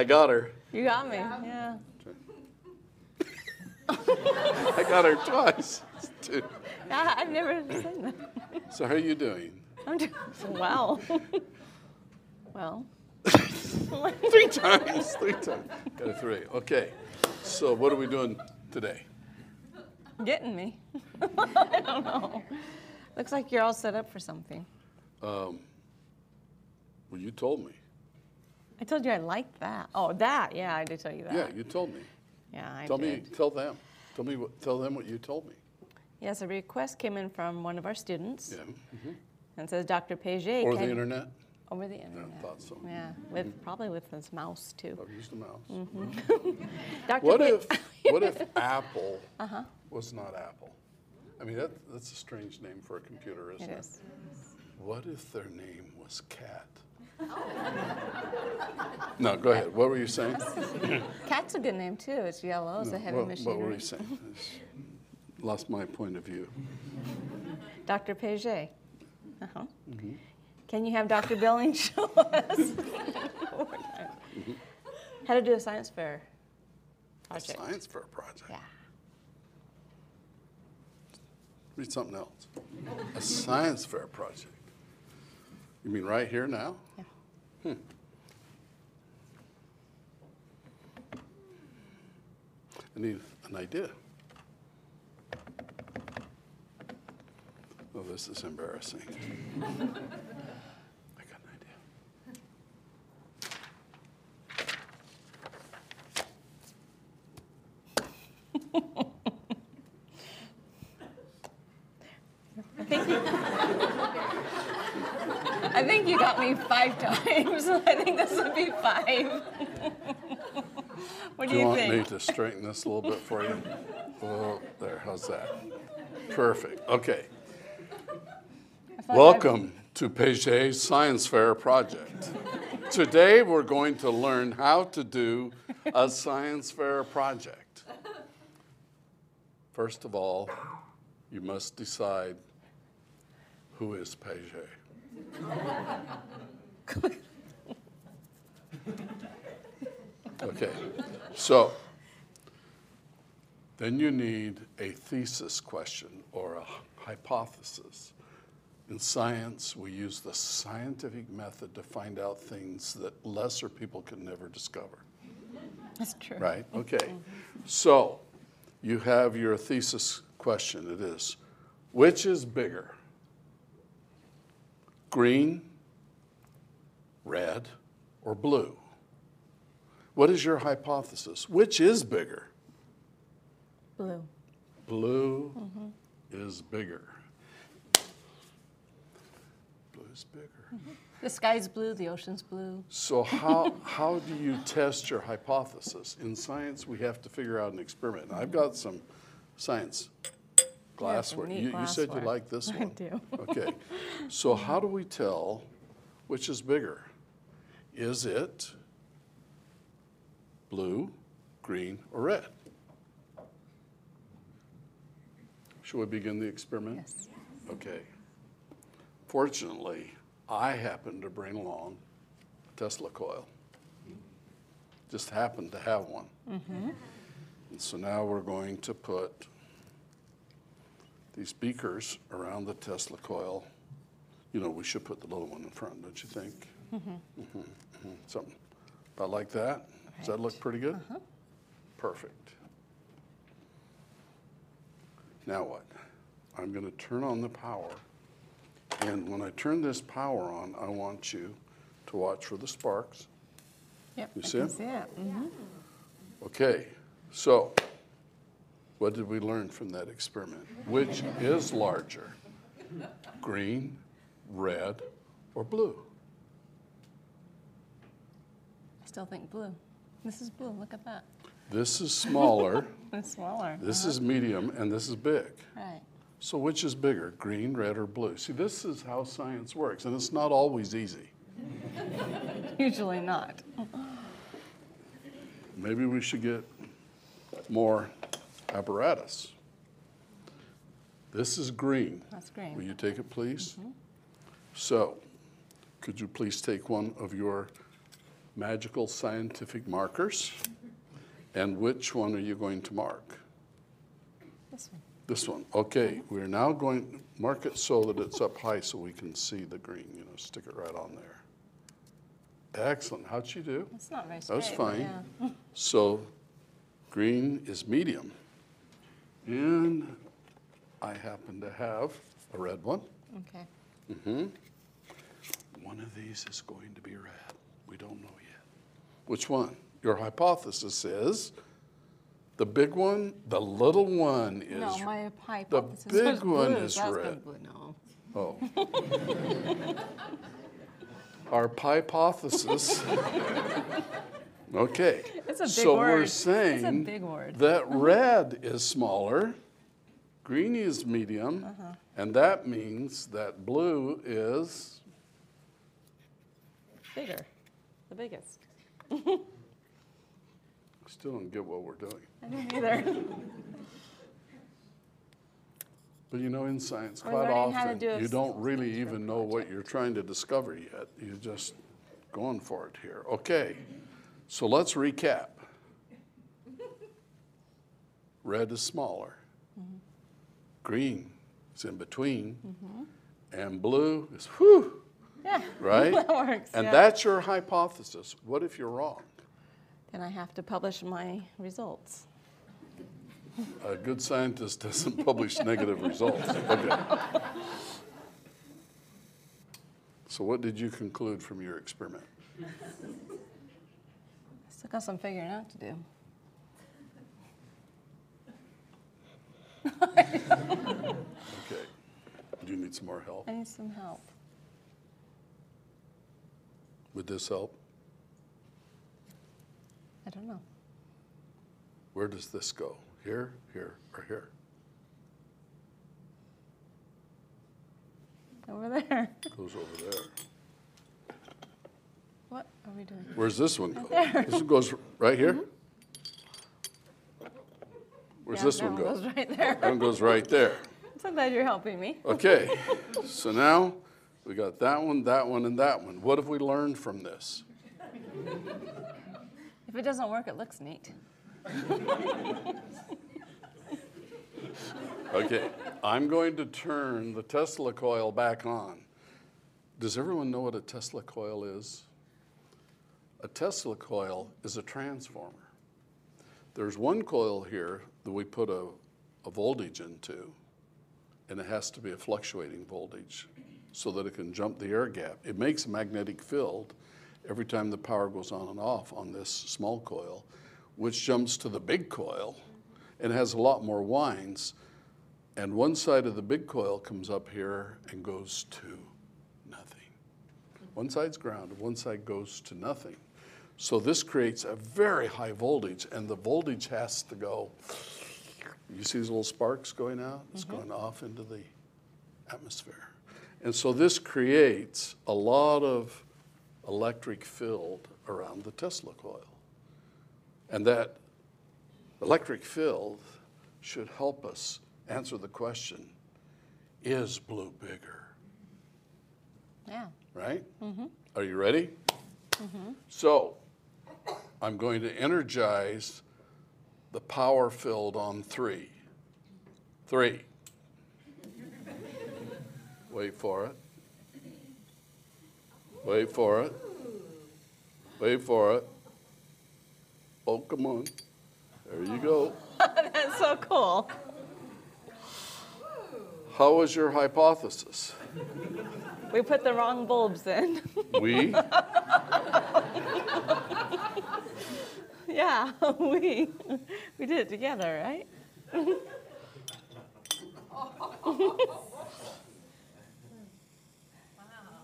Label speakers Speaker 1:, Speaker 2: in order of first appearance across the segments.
Speaker 1: I got her.
Speaker 2: You got me. Yeah.
Speaker 1: I got her twice. Two.
Speaker 2: Yeah, I've never seen that.
Speaker 1: So how are you doing?
Speaker 2: I'm doing well. well,
Speaker 1: Three times. Three times. Got a three. Okay. So what are we doing today?
Speaker 2: getting me. I don't know. Looks like you're all set up for something.
Speaker 1: Um, Well, you told me.
Speaker 2: I told you I liked that. Oh, that. Yeah, I did tell you that.
Speaker 1: Yeah, you told me.
Speaker 2: Yeah, I
Speaker 1: Tell
Speaker 2: did.
Speaker 1: me. Tell them. Tell me. What, tell them what you told me.
Speaker 2: Yes, a request came in from one of our students
Speaker 1: Yeah.
Speaker 2: and says, Dr. Paget,
Speaker 1: Or the internet.
Speaker 2: over the internet.
Speaker 1: I thought so.
Speaker 2: Yeah, with probably with his mouse too.
Speaker 1: I've used the mouse.
Speaker 2: Mm-hmm. Dr.
Speaker 1: What if what if Apple
Speaker 2: Uh-huh.
Speaker 1: was not Apple? I mean, that, that's a strange name for a computer, isn't
Speaker 2: It
Speaker 1: it?
Speaker 2: is.
Speaker 1: What if their name was Cat? No, go ahead. What were you saying?
Speaker 2: Cat's a good name too. It's yellow. It's a heavy
Speaker 1: what,
Speaker 2: machinery.
Speaker 1: what were you saying? Lost my point of view.
Speaker 2: Dr. Paget. Uh-huh.
Speaker 1: Mm-hmm.
Speaker 2: Can you have Dr. Billing show us
Speaker 1: Mm-hmm.
Speaker 2: how to do a science fair
Speaker 1: A
Speaker 2: project?
Speaker 1: science fair project.
Speaker 2: Yeah.
Speaker 1: Read something else. A science fair project. You mean right here now?
Speaker 2: Yeah. Hmm.
Speaker 1: I need an idea. Oh, this is embarrassing. I got an idea.
Speaker 2: I think you got me five times. I think this would be five. what do
Speaker 1: Do you
Speaker 2: you
Speaker 1: want me to straighten this a little bit for you? Oh, there, how's that? Perfect, okay. Welcome to Paget's Science Fair project. Today, we're going to learn how to do a science fair project. First of all, you must decide who is Paget. Okay, so then you need a thesis question or a hypothesis. In science, we use the scientific method to find out things that lesser people can never discover,
Speaker 2: That's true.
Speaker 1: right? Okay. So you have your thesis question. It is which is bigger? Green, red, or blue? What is your hypothesis? Which is bigger?
Speaker 2: Blue.
Speaker 1: Blue mm-hmm. is bigger. Blue is bigger.
Speaker 2: The sky's blue. The ocean's blue.
Speaker 1: So how, how do you test your hypothesis? In science, we have to figure out an experiment. And I've got some science glassware.
Speaker 2: neat
Speaker 1: You, you said you
Speaker 2: glassware.
Speaker 1: like this one.
Speaker 2: I do.
Speaker 1: Okay. So how do we tell which is bigger? Is it blue, green, or red? Shall we begin the experiment?
Speaker 2: Yes.
Speaker 1: Okay. Fortunately, I happened to bring along a Tesla coil. Just happened to have one. Mm-hmm. And so now we're going to put these beakers around the Tesla coil. You know, we should put the little one in front, don't you think? Mhm, mhm. Something about like that. Does that look pretty good? Perfect. Now what? I'm going to turn on the power. And when I turn this power on, I want you to watch for the sparks.
Speaker 2: Yep.
Speaker 1: You
Speaker 2: I
Speaker 1: see
Speaker 2: can
Speaker 1: it?
Speaker 2: see it. hmm
Speaker 1: Okay, so what did we learn from that experiment? Which is larger, green, red, or blue?
Speaker 2: I still think blue. This is blue. Look at that.
Speaker 1: This is smaller,
Speaker 2: It's smaller.
Speaker 1: this is uh-huh. medium, and this is big.
Speaker 2: Right.
Speaker 1: So which is bigger, green, red, or blue? See, this is how science works, and it's not always easy.
Speaker 2: Usually not.
Speaker 1: Maybe we should get more apparatus. This is green.
Speaker 2: That's green.
Speaker 1: Will you take it, please? Mm-hmm. So, could you please take one of your magical scientific markers? And which one are you going to mark?
Speaker 2: This one.
Speaker 1: This one. Okay, we're now going, to mark it so that it's up high so we can see the green, you know, stick it right on there. Excellent. How'd she do?
Speaker 2: It's not very straight.
Speaker 1: That's
Speaker 2: but
Speaker 1: fine.
Speaker 2: yeah.
Speaker 1: So green is medium. And I happen to have a red one.
Speaker 2: Okay. Mm-hmm.
Speaker 1: One of these is going to be red. We don't know yet. Which one? Your hypothesis is the big one, the little one is.
Speaker 2: No, my hypothesis
Speaker 1: The
Speaker 2: big
Speaker 1: one
Speaker 2: blue,
Speaker 1: is
Speaker 2: was
Speaker 1: red.
Speaker 2: blue. No.
Speaker 1: Oh. Our hypothesis. Okay.
Speaker 2: It's a big
Speaker 1: so
Speaker 2: word.
Speaker 1: we're saying
Speaker 2: word.
Speaker 1: that red is smaller, green is medium,
Speaker 2: Uh-huh.
Speaker 1: and that means that blue is
Speaker 2: Bigger. The biggest.
Speaker 1: still don't get what we're doing.
Speaker 2: I don't either.
Speaker 1: But you know, in science,
Speaker 2: We're
Speaker 1: quite
Speaker 2: learning how to
Speaker 1: often,
Speaker 2: do
Speaker 1: you don't really even know what you're trying to discover yet. You're just going for it here. Okay, so let's recap. Red is smaller.
Speaker 2: Mm-hmm.
Speaker 1: Green is in between. And blue is whew,
Speaker 2: Yeah.
Speaker 1: right?
Speaker 2: That works.
Speaker 1: And
Speaker 2: yeah.
Speaker 1: that's your hypothesis. What if you're wrong?
Speaker 2: Then I have to publish my results.
Speaker 1: A good scientist doesn't publish negative results. Okay. So, what did you conclude from your experiment?
Speaker 2: Still got some figuring out to do.
Speaker 1: Okay. Do you need some more help?
Speaker 2: I need some help.
Speaker 1: Would this help?
Speaker 2: I don't know.
Speaker 1: Where does this go? Here, here, or here?
Speaker 2: Over there.
Speaker 1: Goes over there.
Speaker 2: What are we doing?
Speaker 1: Where's this one go? This one goes right here? Mm-hmm. Where's
Speaker 2: Yeah,
Speaker 1: this
Speaker 2: that
Speaker 1: one go?
Speaker 2: goes right there.
Speaker 1: That one goes right there.
Speaker 2: I'm so glad you're helping me.
Speaker 1: Okay, so now we got that one, that one, and that one. What have we learned from this?
Speaker 2: If it doesn't work, it looks neat.
Speaker 1: Okay, I'm going to turn the Tesla coil back on. Does everyone know what a Tesla coil is? A Tesla coil is a transformer. There's one coil here that we put a, a voltage into, and it has to be a fluctuating voltage so that it can jump the air gap. It makes a magnetic field every time the power goes on and off on this small coil, which jumps to the big coil and has a lot more winds. And one side of the big coil comes up here and goes to nothing. One side's ground, one side goes to nothing. So this creates a very high voltage, and the voltage has to go. You see these little sparks going out? It's going off into the atmosphere. And so this creates a lot of electric field around the Tesla coil. And that electric field should help us answer the question is blue bigger?
Speaker 2: Yeah.
Speaker 1: Right? Mhm. Are you ready? Mhm. So, I'm going to energize the power filled on three. Three. Wait for it. Wait for it. Wait for it. Oh, come on. There you go.
Speaker 2: That's so cool.
Speaker 1: How was your hypothesis?
Speaker 2: We put the wrong bulbs in.
Speaker 1: We?
Speaker 2: yeah, we we did it together, right?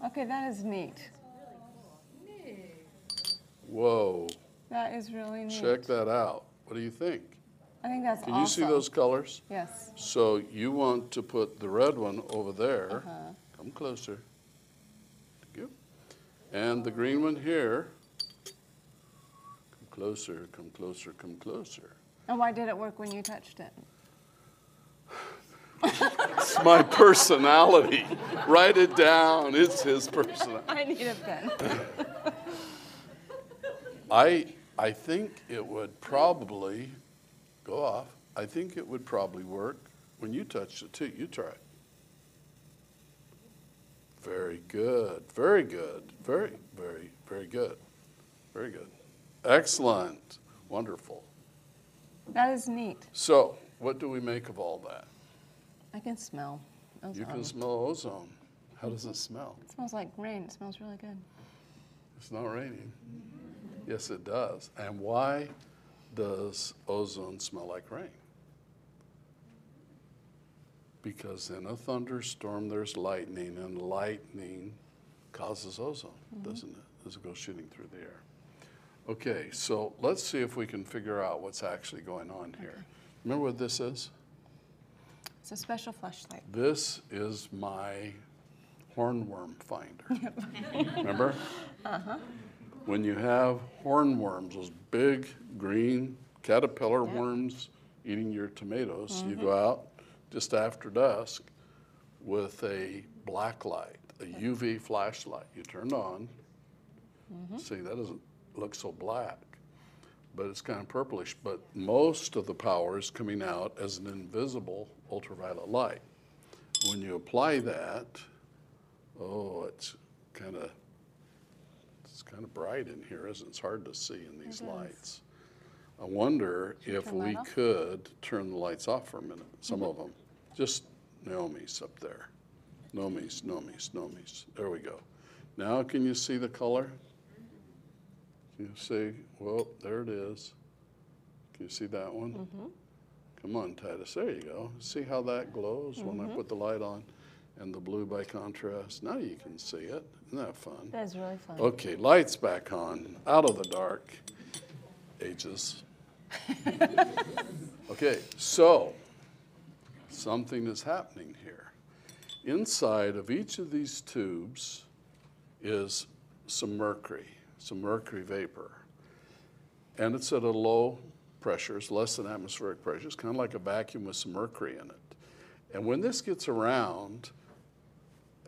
Speaker 2: okay, that is neat.
Speaker 1: Whoa.
Speaker 2: That is really neat.
Speaker 1: Check that out. What do you think?
Speaker 2: I think that's
Speaker 1: Can
Speaker 2: awesome.
Speaker 1: you see those colors?
Speaker 2: Yes.
Speaker 1: So you want to put the red one over there.
Speaker 2: Uh-huh.
Speaker 1: Come closer. Thank you. And the green one here. Closer, come closer, come closer.
Speaker 2: And why did it work when you touched it?
Speaker 1: It's my personality. Write it down. It's his personality.
Speaker 2: I need a pen.
Speaker 1: I, I think it would probably go off. I think it would probably work when you touched it too. You try it. Very good. Very good. Very, very, very good. Very good. Excellent. Wonderful.
Speaker 2: That is neat.
Speaker 1: So, what do we make of all that?
Speaker 2: I can smell.
Speaker 1: You can smell ozone. How does it smell?
Speaker 2: It smells like rain. It smells really good.
Speaker 1: It's not raining. Yes, it does. And why does ozone smell like rain? Because in a thunderstorm, there's lightning, and lightning causes ozone, mm-hmm. doesn't it? As it goes shooting through the air. Okay, so let's see if we can figure out what's actually going on here. Remember what this is?
Speaker 2: It's a special flashlight.
Speaker 1: This is my hornworm finder. Remember? Uh-huh. When you have hornworms, those big green caterpillar worms eating your tomatoes, you go out just after dusk with a black light, a UV flashlight. You turn it on. See, that doesn't look so black, but it's kind of purplish. But most of the power is coming out as an invisible ultraviolet light. When you apply that, oh, it's kind of it's kind of bright in here, isn't it? It's hard to see in these lights. I wonder
Speaker 2: Should
Speaker 1: if we could turn the lights off for a minute. Some of them, just Naomi's up there. Naomi's, Naomi's, Naomi's. There we go. Now, can you see the color? You see? Well, there it is. Can you see that one?
Speaker 2: Mm-hmm.
Speaker 1: Come on, Titus. There you go. See how that glows when I put the light on and the blue by contrast? Now you can see it. Isn't that fun?
Speaker 2: That is really fun.
Speaker 1: Okay, lights back on, out of the dark. Ages. Okay, so something is happening here. Inside of each of these tubes is some mercury, some mercury vapor. And it's at a low pressure, it's less than atmospheric pressure. It's kind of like a vacuum with some mercury in it. And when this gets around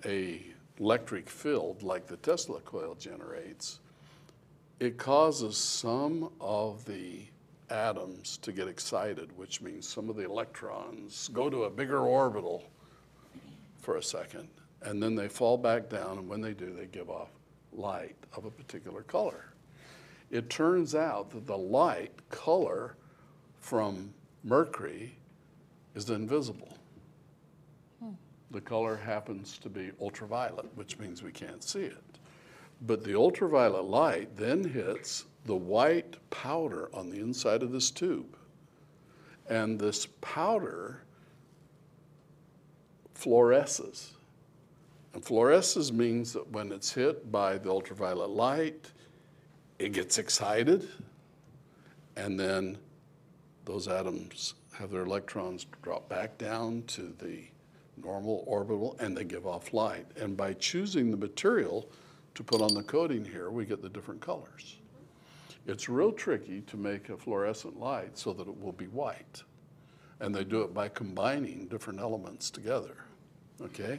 Speaker 1: a electric field like the Tesla coil generates, it causes some of the atoms to get excited, which means some of the electrons go to a bigger orbital for a second, and then they fall back down, and when they do, they give off light of a particular color. It turns out that the light color from mercury is invisible. Hmm. The color happens to be ultraviolet, which means we can't see it. But the ultraviolet light then hits the white powder on the inside of this tube. And this powder fluoresces. And fluoresces means that when it's hit by the ultraviolet light, it gets excited, and then those atoms have their electrons drop back down to the normal orbital and they give off light. And by choosing the material to put on the coating here, we get the different colors. It's real tricky to make a fluorescent light so that it will be white. And they do it by combining different elements together. Okay?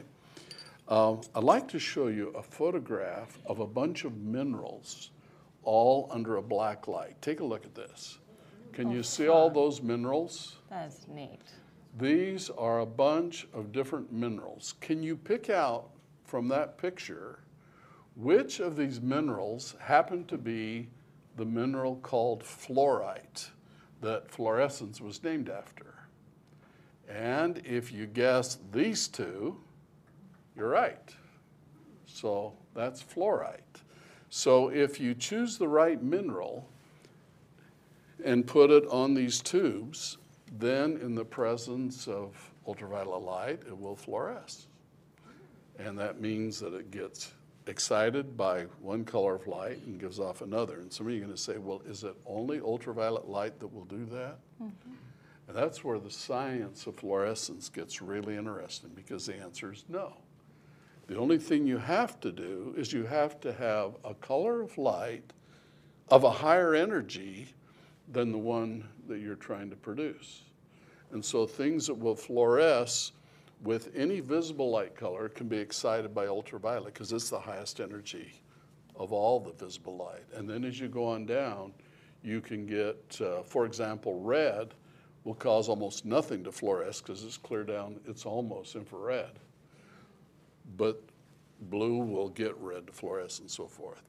Speaker 1: Um, I'd like to show you a photograph of a bunch of minerals all under a black light. Take a look at this. Can you see all those minerals?
Speaker 2: That is neat.
Speaker 1: These are a bunch of different minerals. Can you pick out from that picture which of these minerals happen to be the mineral called fluorite that fluorescence was named after? And if you guess these two, you're right. So that's fluorite. So if you choose the right mineral and put it on these tubes, then in the presence of ultraviolet light, it will fluoresce. And that means that it gets excited by one color of light and gives off another. And some of you are going to say, well, is it only ultraviolet light that will do that? Mm-hmm. And that's where the science of fluorescence gets really interesting because the answer is no. The only thing you have to do is you have to have a color of light of a higher energy than the one that you're trying to produce. And so things that will fluoresce with any visible light color can be excited by ultraviolet because it's the highest energy of all the visible light. And then as you go on down, you can get, uh, for example, red will cause almost nothing to fluoresce because it's clear down, it's almost infrared. But blue will get red to fluoresce and so forth.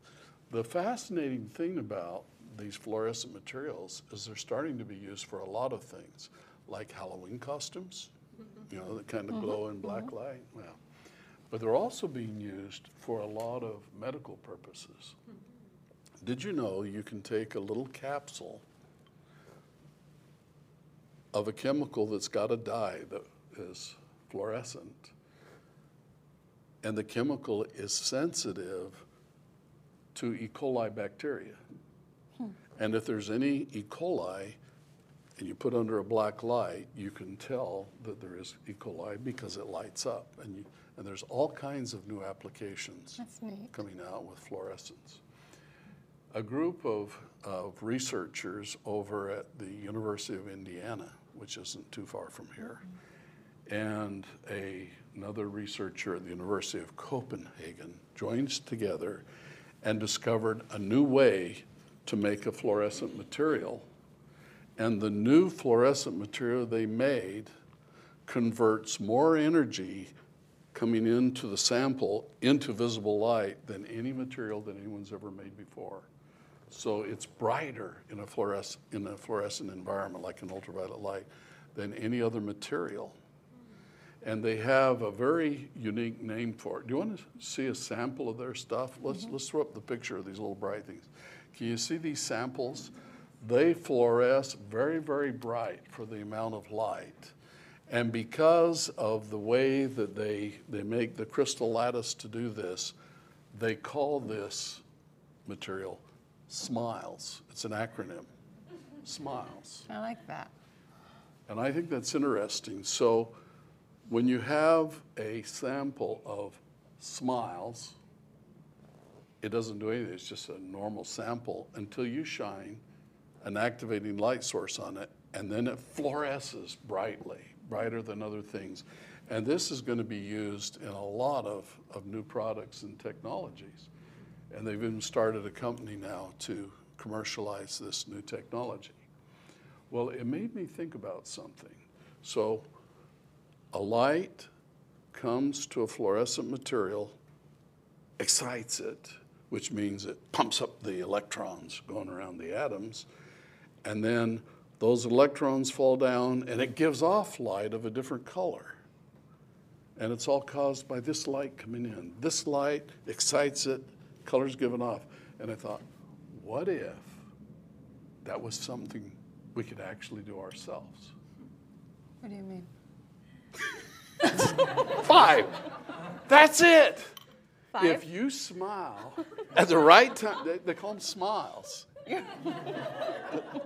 Speaker 1: The fascinating thing about these fluorescent materials is they're starting to be used for a lot of things, like Halloween costumes, you know, that kind of mm-hmm. glow in black mm-hmm. light. Well, but they're also being used for a lot of medical purposes. Did you know you can take a little capsule of a chemical that's got a dye that is fluorescent, and the chemical is sensitive to E. coli bacteria. Hmm. And if there's any E. coli and you put under a black light, you can tell that there is E. coli because it lights up. And, you, and there's all kinds of new applications coming out with fluorescence. A group of, of researchers over at the University of Indiana, which isn't too far from here, mm-hmm. And a, another researcher at the University of Copenhagen joined together and discovered a new way to make a fluorescent material. And the new fluorescent material they made converts more energy coming into the sample into visible light than any material that anyone's ever made before. So it's brighter in a in a fluorescent environment like an ultraviolet light than any other material. And they have a very unique name for it. Do you want to see a sample of their stuff? Let's, mm-hmm. let's throw up the picture of these little bright things. Can you see these samples? They fluoresce very, very bright for the amount of light. And because of the way that they, they make the crystal lattice to do this, they call this material SMILES. It's an acronym, SMILES.
Speaker 2: I like that.
Speaker 1: And I think that's interesting. So when you have a sample of smiles, it doesn't do anything. It's just a normal sample until you shine an activating light source on it, and then it fluoresces brightly, brighter than other things. And this is going to be used in a lot of, of new products and technologies. And they've even started a company now to commercialize this new technology. Well, it made me think about something. So, a light comes to a fluorescent material, excites it, which means it pumps up the electrons going around the atoms, and then those electrons fall down and it gives off light of a different color. And it's all caused by this light coming in. This light excites it, color's given off. And I thought, what if that was something we could actually do ourselves?
Speaker 2: What do you mean?
Speaker 1: Five. That's it.
Speaker 2: Five?
Speaker 1: If you smile at the right time, they, they call them smiles.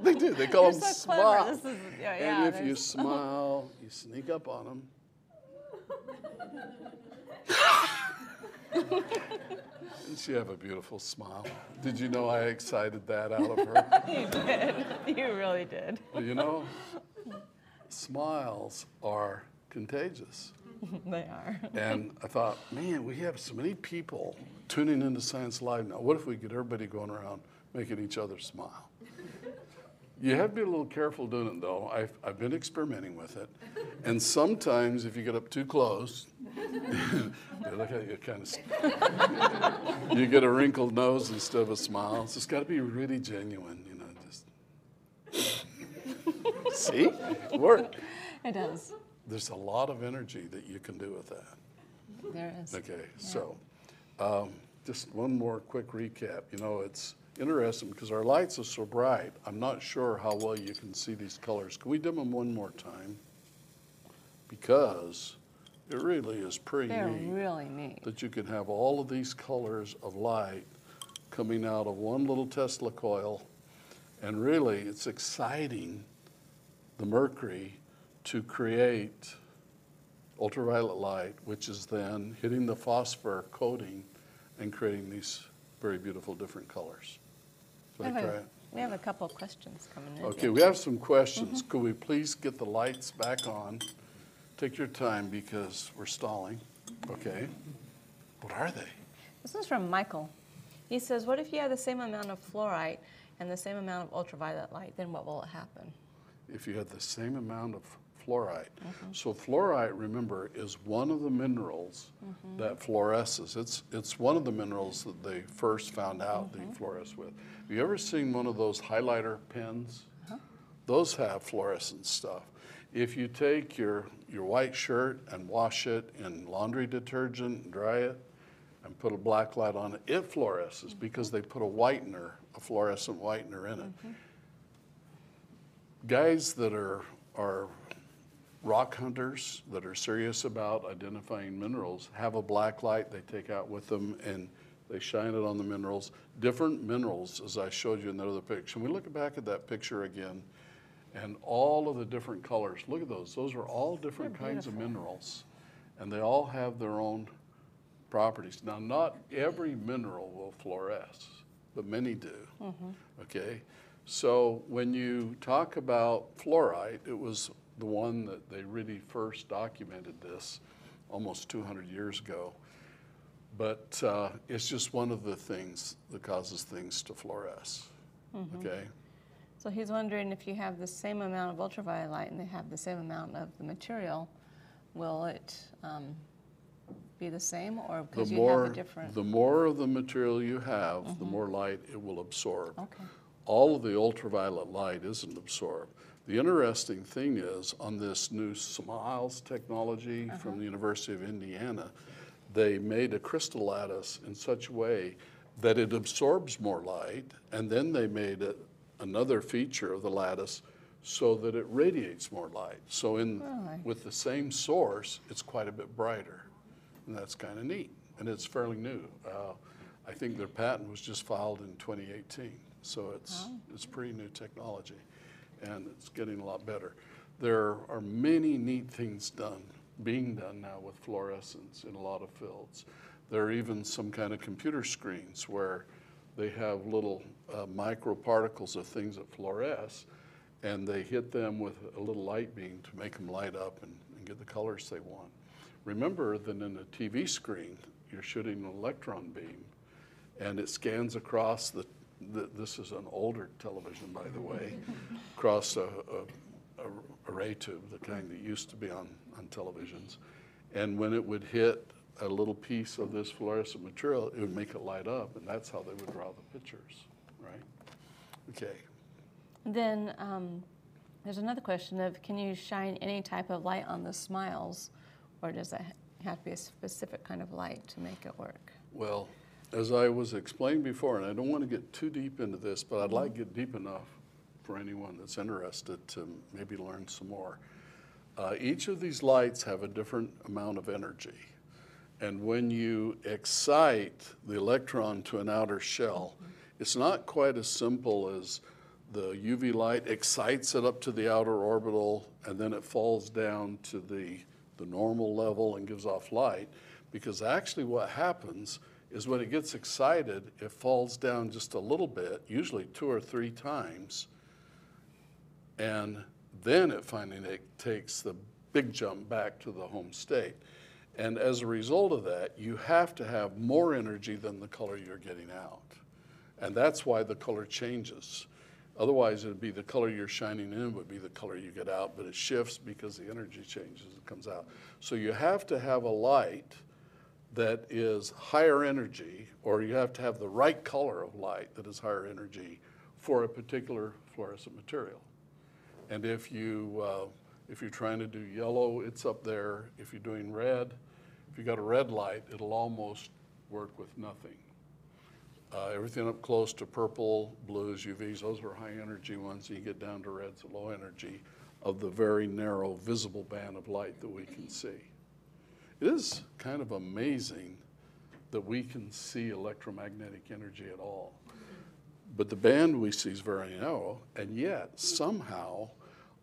Speaker 1: they do. They call
Speaker 2: You're
Speaker 1: them
Speaker 2: so
Speaker 1: smiles.
Speaker 2: Is- yeah,
Speaker 1: and
Speaker 2: yeah,
Speaker 1: if you smile, you sneak up on them. Doesn't she have a beautiful smile? Did you know I excited that out of her?
Speaker 2: You did. You really did.
Speaker 1: Well, you know, smiles are contagious.
Speaker 2: They are.
Speaker 1: And I thought, man, we have so many people tuning into Science Live now. What if we get everybody going around making each other smile? You have to be a little careful doing it, though. I've, I've been experimenting with it. And sometimes, if you get up too close, they look at you kind of. you get a wrinkled nose instead of a smile. So it's got to be really genuine, you know. Just see, it worked.
Speaker 2: It does.
Speaker 1: There's a lot of energy that you can do with that.
Speaker 2: There is.
Speaker 1: Okay, so um, just one more quick recap. You know, it's interesting because our lights are so bright. I'm not sure how well you can see these colors. Can we dim them one more time? Because it really is pretty
Speaker 2: They're
Speaker 1: neat
Speaker 2: really neat.
Speaker 1: that you can have all of these colors of light coming out of one little Tesla coil. And really, it's exciting the mercury to create ultraviolet light, which is then hitting the phosphor coating and creating these very beautiful different colors.
Speaker 2: We
Speaker 1: Should I
Speaker 2: have,
Speaker 1: try
Speaker 2: a,
Speaker 1: it?
Speaker 2: we have a couple of questions coming in.
Speaker 1: Okay, we have some questions. Mm-hmm. Could we please get the lights back on? take your time because we're stalling. Okay. What are they?
Speaker 2: This is from Michael. He says, What if you have the same amount of fluorite and the same amount of ultraviolet light? Then what will happen?
Speaker 1: If you had the same amount of fluorite. Mm-hmm. So fluorite, remember, is one of the minerals mm-hmm. that fluoresces. It's, it's one of the minerals that they first found out they mm-hmm. fluoresce with. Have you ever seen one of those highlighter pens? Uh-huh. Those have fluorescent stuff. If you take your, your white shirt and wash it in laundry detergent, and dry it, and put a black light on it, it fluoresces because they put a whitener, a fluorescent whitener in it. Guys that are, are rock hunters that are serious about identifying minerals have a black light they take out with them and they shine it on the minerals. Different minerals, as I showed you in that other picture. When we look back at that picture again, and all of the different colors, look at those. Those are all different kinds of minerals, and they all have their own properties. Now, not every mineral will fluoresce, but many do. Mm-hmm. Okay? So when you talk about fluorite, it was the one that they really first documented this almost 200 years ago. But uh, it's just one of the things that causes things to fluoresce. Okay?
Speaker 2: So he's wondering if you have the same amount of ultraviolet light and they have the same amount of the material, will it um, be the same or
Speaker 1: The
Speaker 2: because you
Speaker 1: more,
Speaker 2: have a different?
Speaker 1: the more of the material you have, the more light it will absorb.
Speaker 2: Okay.
Speaker 1: All of the ultraviolet light isn't absorbed. The interesting thing is, on this new SMILES technology from the University of Indiana, they made a crystal lattice in such a way that it absorbs more light, and then they made it another feature of the lattice so that it radiates more light. So in,
Speaker 2: Really?
Speaker 1: with the same source, it's quite a bit brighter. And that's kind of neat, and it's fairly new. Uh, I think their patent was just filed in 2018, so it's, it's pretty new technology, and it's getting a lot better. There are many neat things done, being done now with fluorescence in a lot of fields. There are even some kind of computer screens where they have little uh, microparticles of things that fluoresce, and they hit them with a little light beam to make them light up and, and get the colors they want. Remember that in a TV screen, you're shooting an electron beam, and it scans across the, the this is an older television, by the way, across a, a, a array tube, the kind that used to be on, on televisions. And when it would hit a little piece of this fluorescent material, it would make it light up, and that's how they would draw the pictures, right? Okay.
Speaker 2: Then um, there's another question of can you shine any type of light on the smiles or does it have to be a specific kind of light to make it work?
Speaker 1: Well, as I was explaining before, and I don't want to get too deep into this, but I'd like to get deep enough for anyone that's interested to maybe learn some more. Uh, each of these lights have a different amount of energy. And when you excite the electron to an outer shell, it's not quite as simple as the UV light excites it up to the outer orbital and then it falls down to the, the normal level and gives off light. Because actually, what happens is when it gets excited, it falls down just a little bit, usually two or three times, and then it finally takes the big jump back to the home state. And as a result of that, you have to have more energy than the color you're getting out. And that's why the color changes. Otherwise, it'd be the color you're shining in would be the color you get out, but it shifts because the energy changes, it comes out. So you have to have a light that is higher energy, or you have to have the right color of light that is higher energy for a particular fluorescent material. And if you uh, if you're trying to do yellow, it's up there. If you're doing red, if you got a red light, it'll almost work with nothing. Uh, everything up close to purple, blues, UVs, those are high energy ones. You get down to reds, low energy of the very narrow visible band of light that we can see. It is kind of amazing that we can see electromagnetic energy at all. But the band we see is very narrow, and yet somehow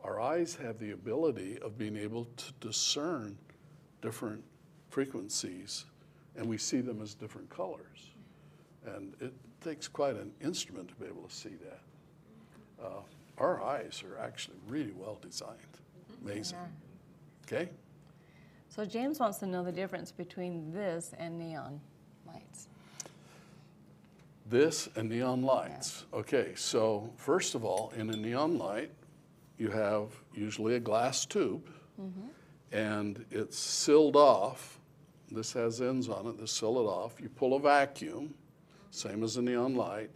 Speaker 1: our eyes have the ability of being able to discern different frequencies, and we see them as different colors. And it takes quite an instrument to be able to see that. Uh, our eyes are actually really well designed. Amazing. Okay?
Speaker 2: So James wants to know the difference between this and neon lights.
Speaker 1: This and neon lights. Okay, so first of all, in a neon light, you have usually a glass tube mm-hmm. and it's sealed off. This has ends on it that seal it off. You pull a vacuum, same as a neon light,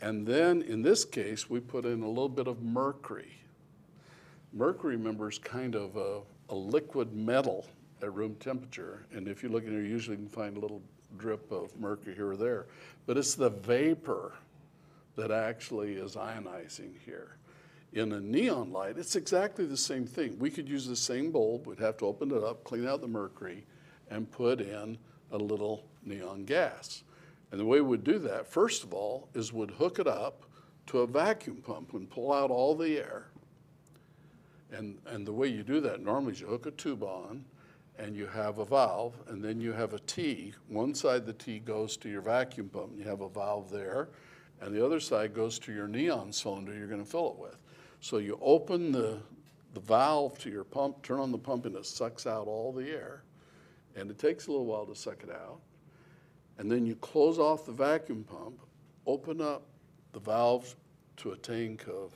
Speaker 1: and then in this case, we put in a little bit of mercury. Mercury, remember, is kind of a, a liquid metal at room temperature. And if you look in here, you usually you can find a little drip of mercury here or there. But it's the vapor that actually is ionizing here. In a neon light, it's exactly the same thing. We could use the same bulb, we'd have to open it up, clean out the mercury, and put in a little neon gas. And the way we'd do that, first of all, is we'd hook it up to a vacuum pump and pull out all the air. And, and the way you do that normally is you hook a tube on and you have a valve and then you have a T. One side of the T goes to your vacuum pump you have a valve there and the other side goes to your neon cylinder you're going to fill it with. So you open the, the valve to your pump, turn on the pump and it sucks out all the air and it takes a little while to suck it out. And then you close off the vacuum pump, open up the valve to a tank of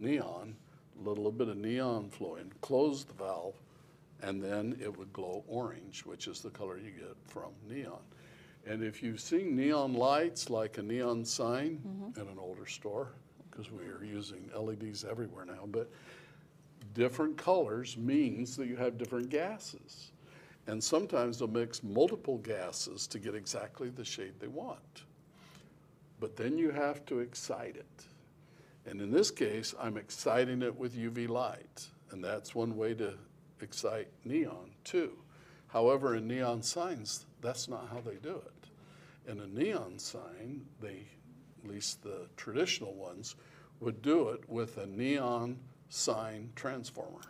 Speaker 1: neon, a little bit of neon flowing, close the valve, and then it would glow orange, which is the color you get from neon. And if you've seen neon lights like a neon sign mm-hmm. in an older store, because we are using LEDs everywhere now, but different colors means that you have different gases. And sometimes they'll mix multiple gases to get exactly the shade they want. But then you have to excite it. And in this case, I'm exciting it with UV light. And that's one way to excite neon too. However, in neon signs, that's not how they do it. In a neon sign, they, at least the traditional ones, would do it with a neon sign transformer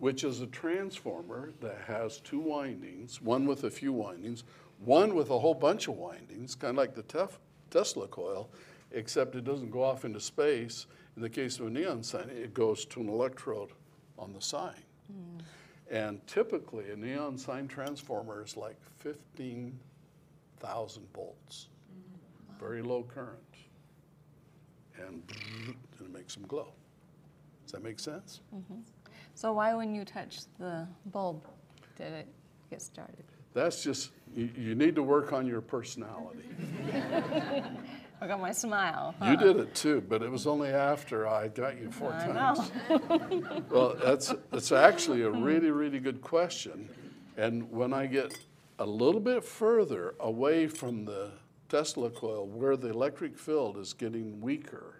Speaker 1: which is a transformer that has two windings, one with a few windings, one with a whole bunch of windings, kind of like the tef- Tesla coil, except it doesn't go off into space. In the case of a neon sign, it goes to an electrode on the sign. And typically, a neon sign transformer is like 15,000 volts, very low current. And, and it makes them glow. Does that make sense? Mm-hmm.
Speaker 2: So why when you touch the bulb did it get started?
Speaker 1: That's just, you, you need to work on your personality.
Speaker 2: I got my smile.
Speaker 1: You did it too, but it was only after I got you four
Speaker 2: I
Speaker 1: times. Well, that's, that's actually a really, really good question. And when I get a little bit further away from the Tesla coil where the electric field is getting weaker,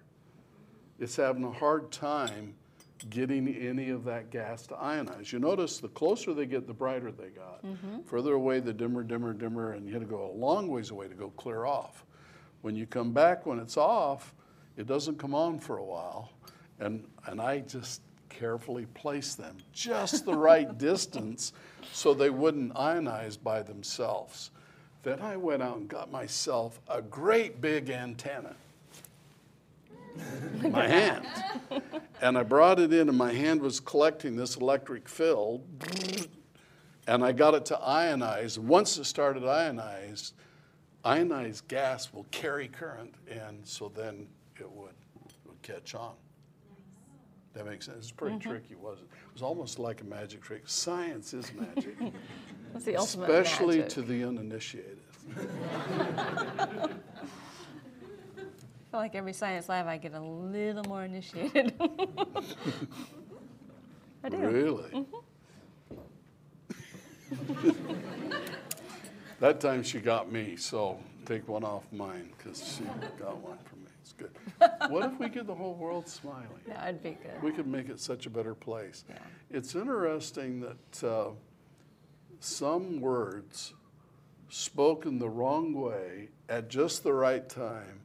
Speaker 1: it's having a hard time getting any of that gas to ionize. You notice the closer they get, the brighter they got. Mm-hmm. Further away, the dimmer, dimmer, dimmer, and you had to go a long ways away to go clear off. When you come back when it's off, it doesn't come on for a while. And, and I just carefully placed them just the right distance so they wouldn't ionize by themselves. Then I went out and got myself a great big antenna my hand. And I brought it in, and my hand was collecting this electric field. And I got it to ionize. Once it started ionized, ionized gas will carry current, and so then it would, would catch on. That makes sense. It's pretty mm-hmm. tricky, wasn't it? It was almost like a magic trick. Science is magic,
Speaker 2: That's the ultimate
Speaker 1: especially
Speaker 2: magic.
Speaker 1: to the uninitiated.
Speaker 2: I feel like every science lab I get a little more initiated. I do.
Speaker 1: Really? that time she got me, so take one off mine because she got one from me. It's good. What if we get the whole world smiling?
Speaker 2: Yeah, I'd be good.
Speaker 1: We could make it such a better place.
Speaker 2: Yeah.
Speaker 1: It's interesting that uh, some words spoken the wrong way at just the right time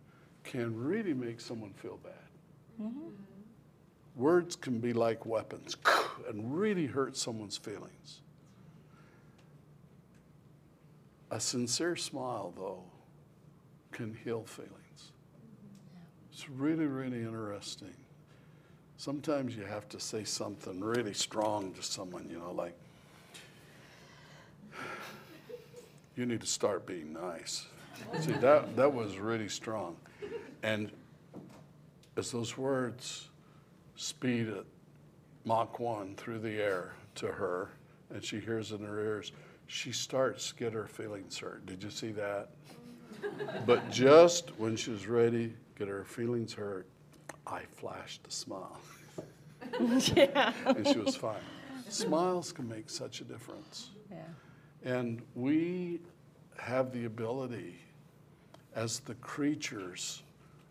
Speaker 1: can really make someone feel bad. Mm-hmm. Words can be like weapons and really hurt someone's feelings. A sincere smile, though, can heal feelings. It's really, really interesting. Sometimes you have to say something really strong to someone, you know, like, you need to start being nice. See, that, that was really strong. And as those words speed at Mach 1 through the air to her, and she hears in her ears, she starts to get her feelings hurt. Did you see that? But just when she was ready get her feelings hurt, I flashed a smile.
Speaker 2: yeah.
Speaker 1: and she was fine. Smiles can make such a difference.
Speaker 2: Yeah.
Speaker 1: And we have the ability, as the creatures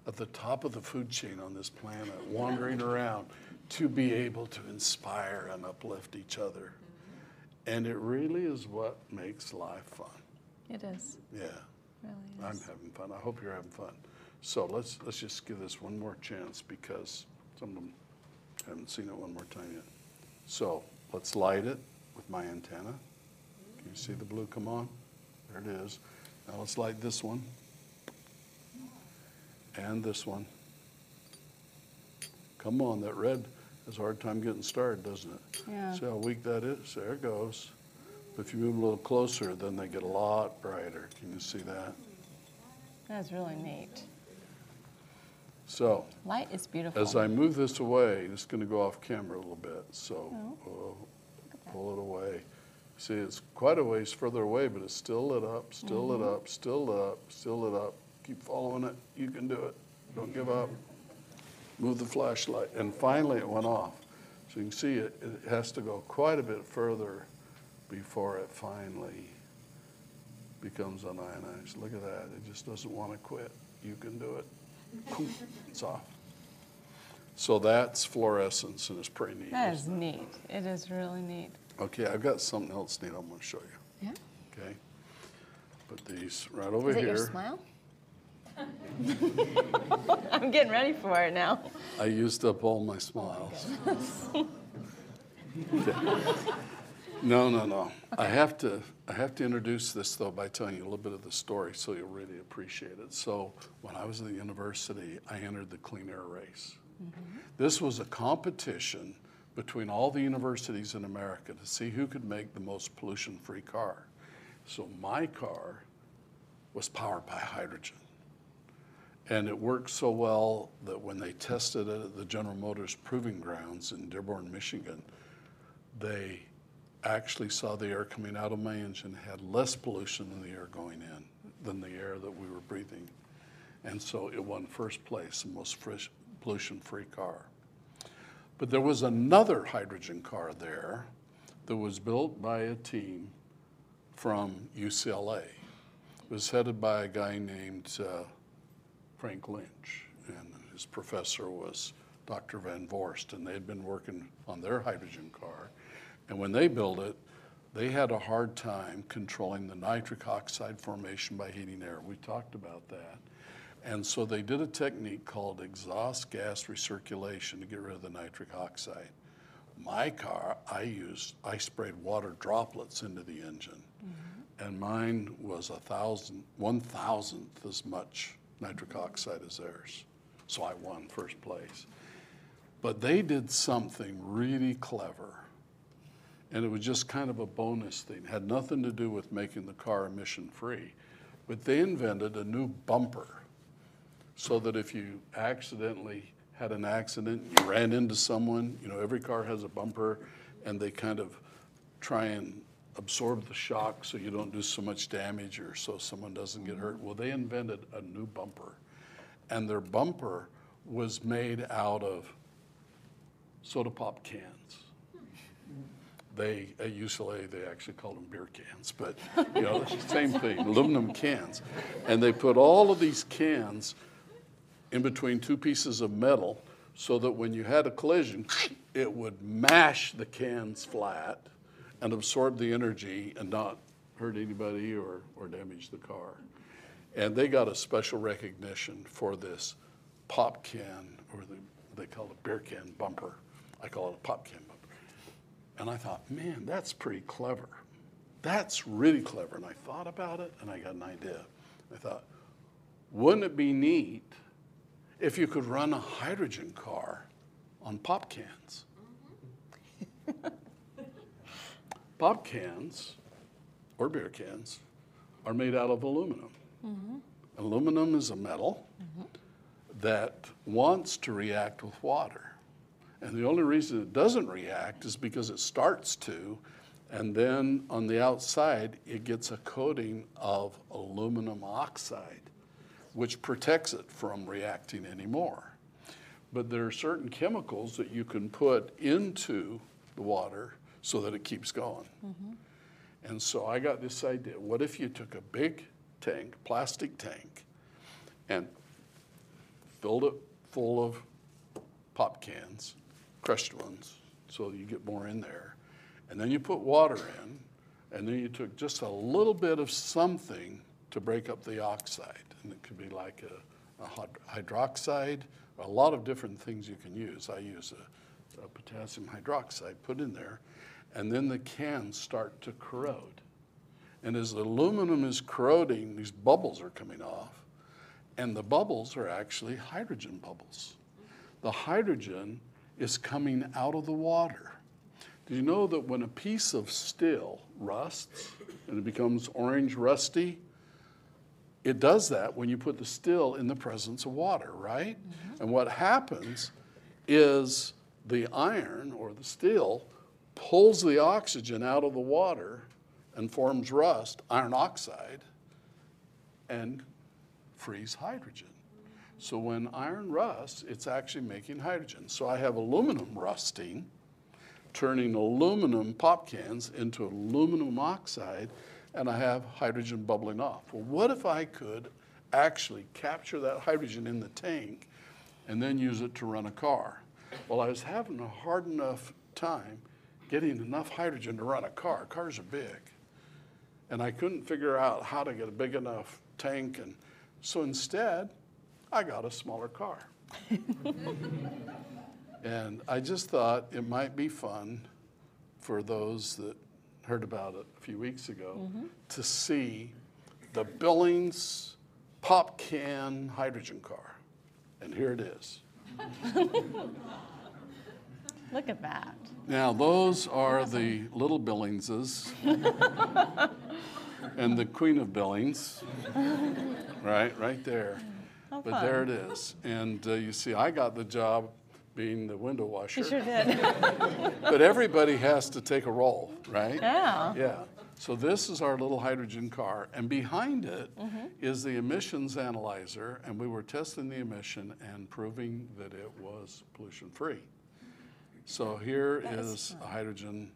Speaker 1: at the top of the food chain on this planet, wandering around, to be able to inspire and uplift each other. Mm-hmm. And it really is what makes life fun.
Speaker 2: It is.
Speaker 1: Yeah,
Speaker 2: Really is.
Speaker 1: I'm having fun. I hope you're having fun. So let's let's just give this one more chance because some of them haven't seen it one more time yet. So let's light it with my antenna. Can you see the blue come on? There it is. Now let's light this one. And this one. Come on, that red has a hard time getting started, doesn't it?
Speaker 2: Yeah.
Speaker 1: See how weak that is? There it goes. If you move a little closer, then they get a lot brighter. Can you see that?
Speaker 2: That's really neat.
Speaker 1: So,
Speaker 2: Light is beautiful.
Speaker 1: as I move this away, it's going to go off camera a little bit. So,
Speaker 2: Oh.
Speaker 1: we'll pull it away. See, it's quite a ways further away, but it's still lit up, still lit
Speaker 2: Mm-hmm.
Speaker 1: up, still lit up, still lit up. Keep following it. You can do it. Don't give up. Move the flashlight. And finally, it went off. So you can see it, it has to go quite a bit further before it finally becomes unionized. Look at that. It just doesn't want to quit. You can do it. It's off. So that's fluorescence, and it's pretty neat.
Speaker 2: that
Speaker 1: isn't
Speaker 2: neat. It is really neat.
Speaker 1: Okay, I've got something else neat I'm going to show you.
Speaker 2: Yeah.
Speaker 1: Okay? Put these right over
Speaker 2: Is it
Speaker 1: here.
Speaker 2: your smile? I'm getting ready for it now.
Speaker 1: I used up all my smiles. Okay. No, no, no. I have to. I have to introduce this though by telling you a little bit of the story, so you'll really appreciate it. So, when I was at the university, I entered the clean air race. Mm-hmm. This was a competition between all the universities in America to see who could make the most pollution-free car. So my car was powered by hydrogen. And it worked so well that when they tested it at the General Motors Proving Grounds in Dearborn, Michigan, they actually saw the air coming out of my engine had less pollution than the air going in, than the air that we were breathing. And so it won first place, the most fresh, pollution-free car. But there was another hydrogen car there that was built by a team from UCLA. It was headed by a guy named uh, Frank Lynch, and his professor was Dr. Van Vorst, and they had been working on their hydrogen car. And when they built it, they had a hard time controlling the nitric oxide formation by heating air. We talked about that. And so they did a technique called exhaust gas recirculation to get rid of the nitric oxide. My car, I used, I sprayed water droplets into the engine, mm-hmm. and mine was a thousand, one thousandth as much nitric oxide as theirs. So I won first place. But they did something really clever, and it was just kind of a bonus thing. Had nothing to do with making the car emission free, but they invented a new bumper so that if you accidentally had an accident, you ran into someone, you know, every car has a bumper and they kind of try and absorb the shock so you don't do so much damage or so someone doesn't get hurt. Well, they invented a new bumper. And their bumper was made out of soda pop cans. They, at UCLA, they actually called them beer cans, but, you know, the same thing, aluminum cans. And they put all of these cans in between two pieces of metal so that when you had a collision, it would mash the cans flat and absorb the energy and not hurt anybody or, or damage the car. And they got a special recognition for this pop can, or the, they call it a beer can bumper. I call it a pop can bumper. And I thought, man, that's pretty clever. That's really clever. And I thought about it and I got an idea. I thought, wouldn't it be neat if you could run a hydrogen car on pop cans? Mm-hmm. pop cans or beer cans are made out of aluminum. Mm-hmm. Aluminum is a metal mm-hmm. that wants to react with water. And the only reason it doesn't react is because it starts to, and then on the outside, it gets a coating of aluminum oxide, which protects it from reacting anymore. But there are certain chemicals that you can put into the water so that it keeps going. Mm-hmm. And so I got this idea what if you took a big tank, plastic tank, and filled it full of pop cans, crushed ones, so you get more in there. And then you put water in, and then you took just a little bit of something to break up the oxide. And it could be like a, a hydroxide, a lot of different things you can use. I use a, a potassium hydroxide put in there, and then the cans start to corrode. And as the aluminum is corroding, these bubbles are coming off, and the bubbles are actually hydrogen bubbles. The hydrogen is coming out of the water. Do you know that when a piece of steel rusts and it becomes orange rusty, it does that when you put the steel in the presence of water, right? Mm-hmm. And what happens is the iron or the steel pulls the oxygen out of the water and forms rust, iron oxide, and frees hydrogen. So when iron rusts, it's actually making hydrogen. So I have aluminum rusting, turning aluminum pop cans into aluminum oxide, and I have hydrogen bubbling off. Well, what if I could actually capture that hydrogen in the tank and then use it to run a car? Well, I was having a hard enough time getting enough hydrogen to run a car. Cars are big. And I couldn't figure out how to get a big enough tank. And so instead, I got a smaller car. and I just thought it might be fun for those that heard about it a few weeks ago mm-hmm. to see the Billings pop can hydrogen car. And here it is.
Speaker 2: Look at that.
Speaker 1: Now, those are the little Billingses and the Queen of Billings, right, right there.
Speaker 2: How
Speaker 1: But there it is. And uh, you see, I got the job being the window washer.
Speaker 2: You sure did.
Speaker 1: But everybody has to take a role, right?
Speaker 2: Yeah.
Speaker 1: Yeah. So this is our little hydrogen car, and behind it is the emissions analyzer, and we were testing the emission and proving that it was pollution free. So here
Speaker 2: That is
Speaker 1: is a hydrogen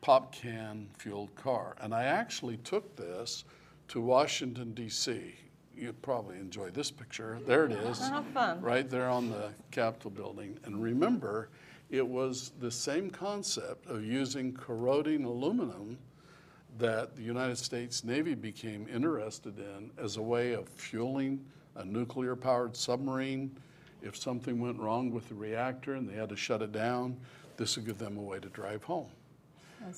Speaker 1: pop can fueled car, and I actually took this to Washington D.C. You'd probably enjoy this picture. There it is
Speaker 2: How fun.
Speaker 1: right there on the Capitol building. And remember, it was the same concept of using corroding aluminum that the United States Navy became interested in as a way of fueling a nuclear powered submarine. If something went wrong with the reactor and they had to shut it down, this would give them a way to drive home.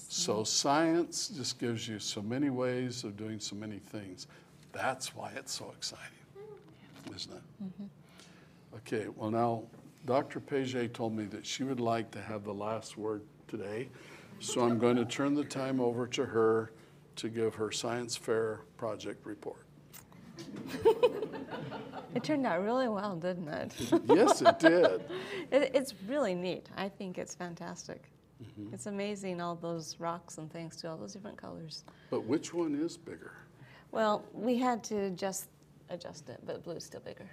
Speaker 1: So science just gives you so many ways of doing so many things. That's why it's so exciting, mm-hmm. isn't it? Mm-hmm. Okay, well now, Dr. Paget told me that she would like to have the last word today. So I'm going to turn the time over to her to give her science fair project report.
Speaker 2: It turned out really well, didn't it?
Speaker 1: Yes, it did.
Speaker 2: it it's really neat. I think it's fantastic.
Speaker 1: Mm-hmm.
Speaker 2: It's amazing all those rocks and things to all those different colors.
Speaker 1: But which one is bigger?
Speaker 2: Well, we had to just adjust it, but blue's still bigger.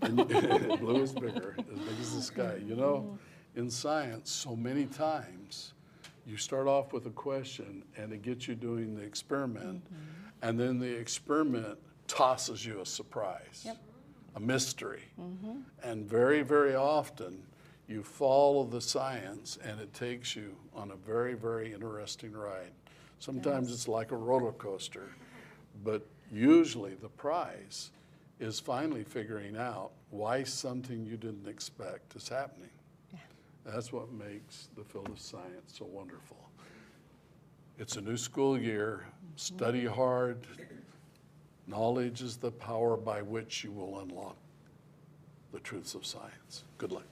Speaker 1: Blue is bigger, as big as the sky. You know, in science, so many times you start off with a question and it gets you doing the experiment, and then the experiment tosses you a surprise,
Speaker 2: Yep.
Speaker 1: a mystery. Mm-hmm. And very, very often you follow the science and it takes you on a very, very interesting ride. Sometimes it's like a roller coaster, but usually the prize is finally figuring out why something you didn't expect is happening.
Speaker 2: Yeah.
Speaker 1: That's what makes the field of science so wonderful. It's a new school year. Mm-hmm. Study hard. Knowledge is the power by which you will unlock the truths of science. Good luck.